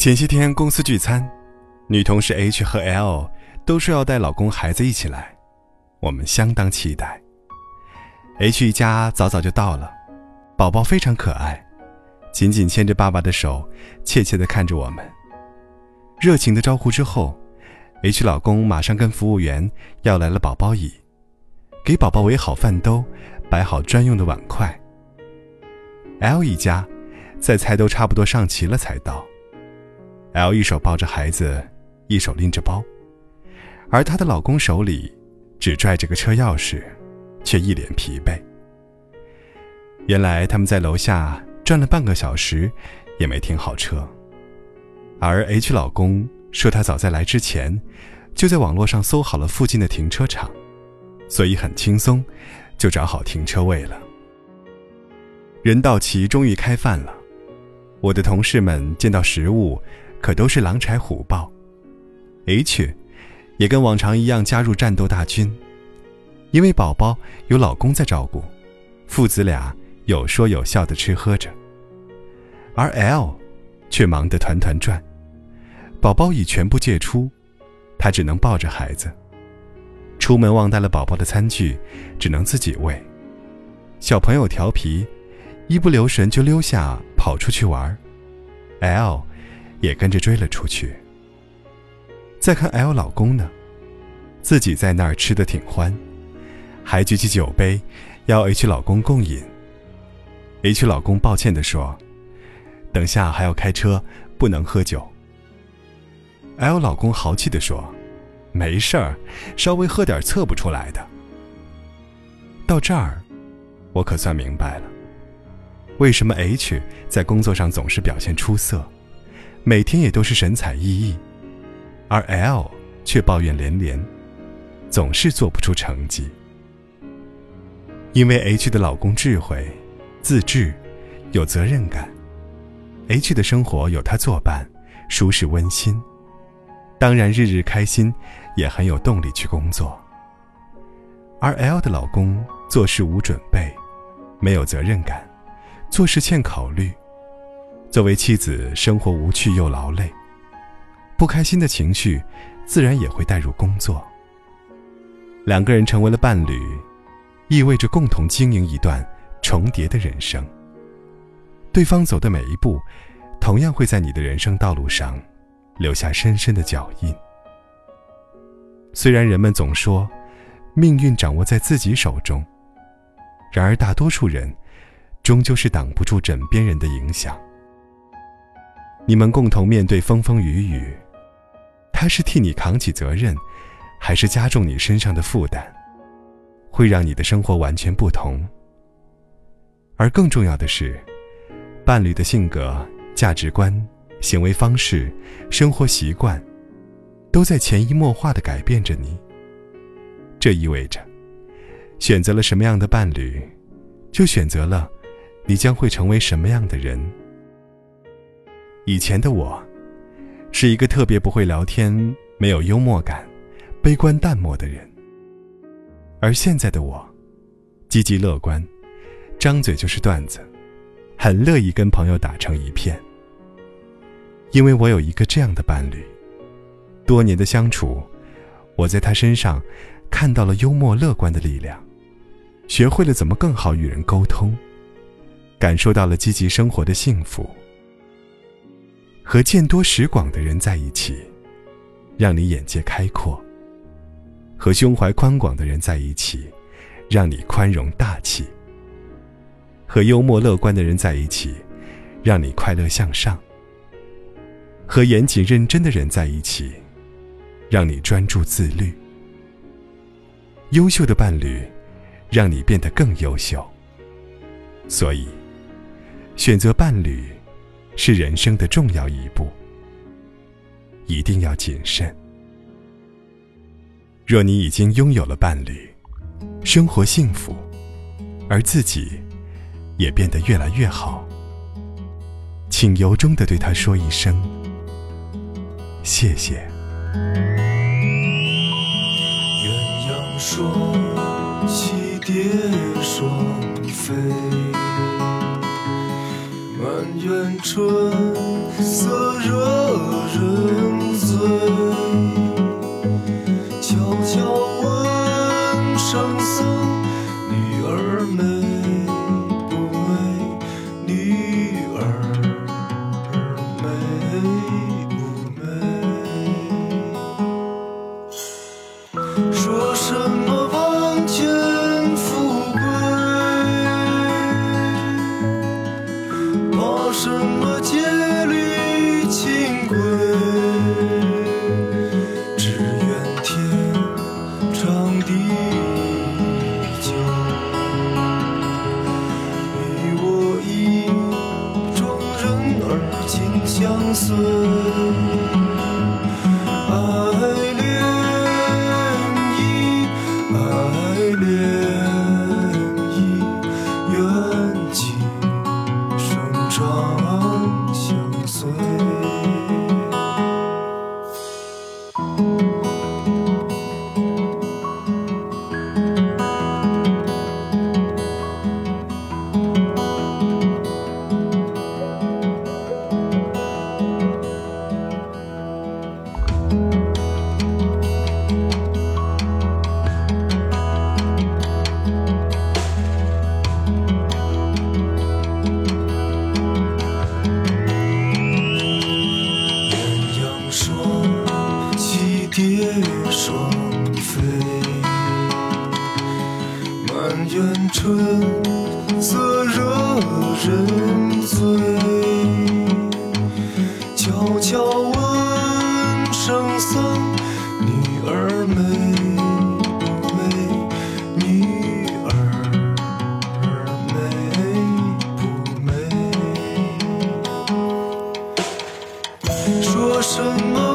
前些天公司聚餐，女同事 H 和 L 都说要带老公孩子一起来，我们相当期待。H 一家早早就到了，宝宝非常可爱，紧紧牵着爸爸的手，怯怯地看着我们。热情的招呼之后，H 老公马上跟服务员要来了宝宝椅，给宝宝围好饭兜，摆好专用的碗筷。L 一家在菜都差不多上齐了才到。L 一手抱着孩子，一手拎着包，而她的老公手里只拽着个车钥匙，却一脸疲惫。原来他们在楼下转了半个小时，也没停好车。而 H 老公说，他早在来之前，就在网络上搜好了附近的停车场，所以很轻松，就找好停车位了。人到齐，终于开饭了。我的同事们见到食物。可都是狼豺虎豹，H 也跟往常一样加入战斗大军，因为宝宝有老公在照顾，父子俩有说有笑的吃喝着。而 L 却忙得团团转，宝宝已全部借出，他只能抱着孩子。出门忘带了宝宝的餐具，只能自己喂。小朋友调皮，一不留神就溜下跑出去玩。L。也跟着追了出去。再看 L 老公呢，自己在那儿吃的挺欢，还举起酒杯要 H 老公共饮。H 老公抱歉地说：“等下还要开车，不能喝酒。”L 老公豪气地说：“没事儿，稍微喝点测不出来的。”到这儿，我可算明白了，为什么 H 在工作上总是表现出色。每天也都是神采奕奕，而 L 却抱怨连连，总是做不出成绩。因为 H 的老公智慧、自制、有责任感，H 的生活有他作伴，舒适温馨，当然日日开心，也很有动力去工作。而 L 的老公做事无准备，没有责任感，做事欠考虑。作为妻子，生活无趣又劳累，不开心的情绪自然也会带入工作。两个人成为了伴侣，意味着共同经营一段重叠的人生。对方走的每一步，同样会在你的人生道路上留下深深的脚印。虽然人们总说命运掌握在自己手中，然而大多数人终究是挡不住枕边人的影响。你们共同面对风风雨雨，他是替你扛起责任，还是加重你身上的负担，会让你的生活完全不同。而更重要的是，伴侣的性格、价值观、行为方式、生活习惯，都在潜移默化的改变着你。这意味着，选择了什么样的伴侣，就选择了你将会成为什么样的人。以前的我，是一个特别不会聊天、没有幽默感、悲观淡漠的人。而现在的我，积极乐观，张嘴就是段子，很乐意跟朋友打成一片。因为我有一个这样的伴侣，多年的相处，我在他身上看到了幽默乐观的力量，学会了怎么更好与人沟通，感受到了积极生活的幸福。和见多识广的人在一起，让你眼界开阔；和胸怀宽广的人在一起，让你宽容大气；和幽默乐观的人在一起，让你快乐向上；和严谨认真的人在一起，让你专注自律。优秀的伴侣，让你变得更优秀。所以，选择伴侣。是人生的重要一步，一定要谨慎。若你已经拥有了伴侣，生活幸福，而自己也变得越来越好，请由衷的对他说一声谢谢。鸳鸯双栖，蝶双飞。愿春色惹人醉。Jesus. 人醉，悄悄问圣僧：女儿美不美？女儿美不美？说什么？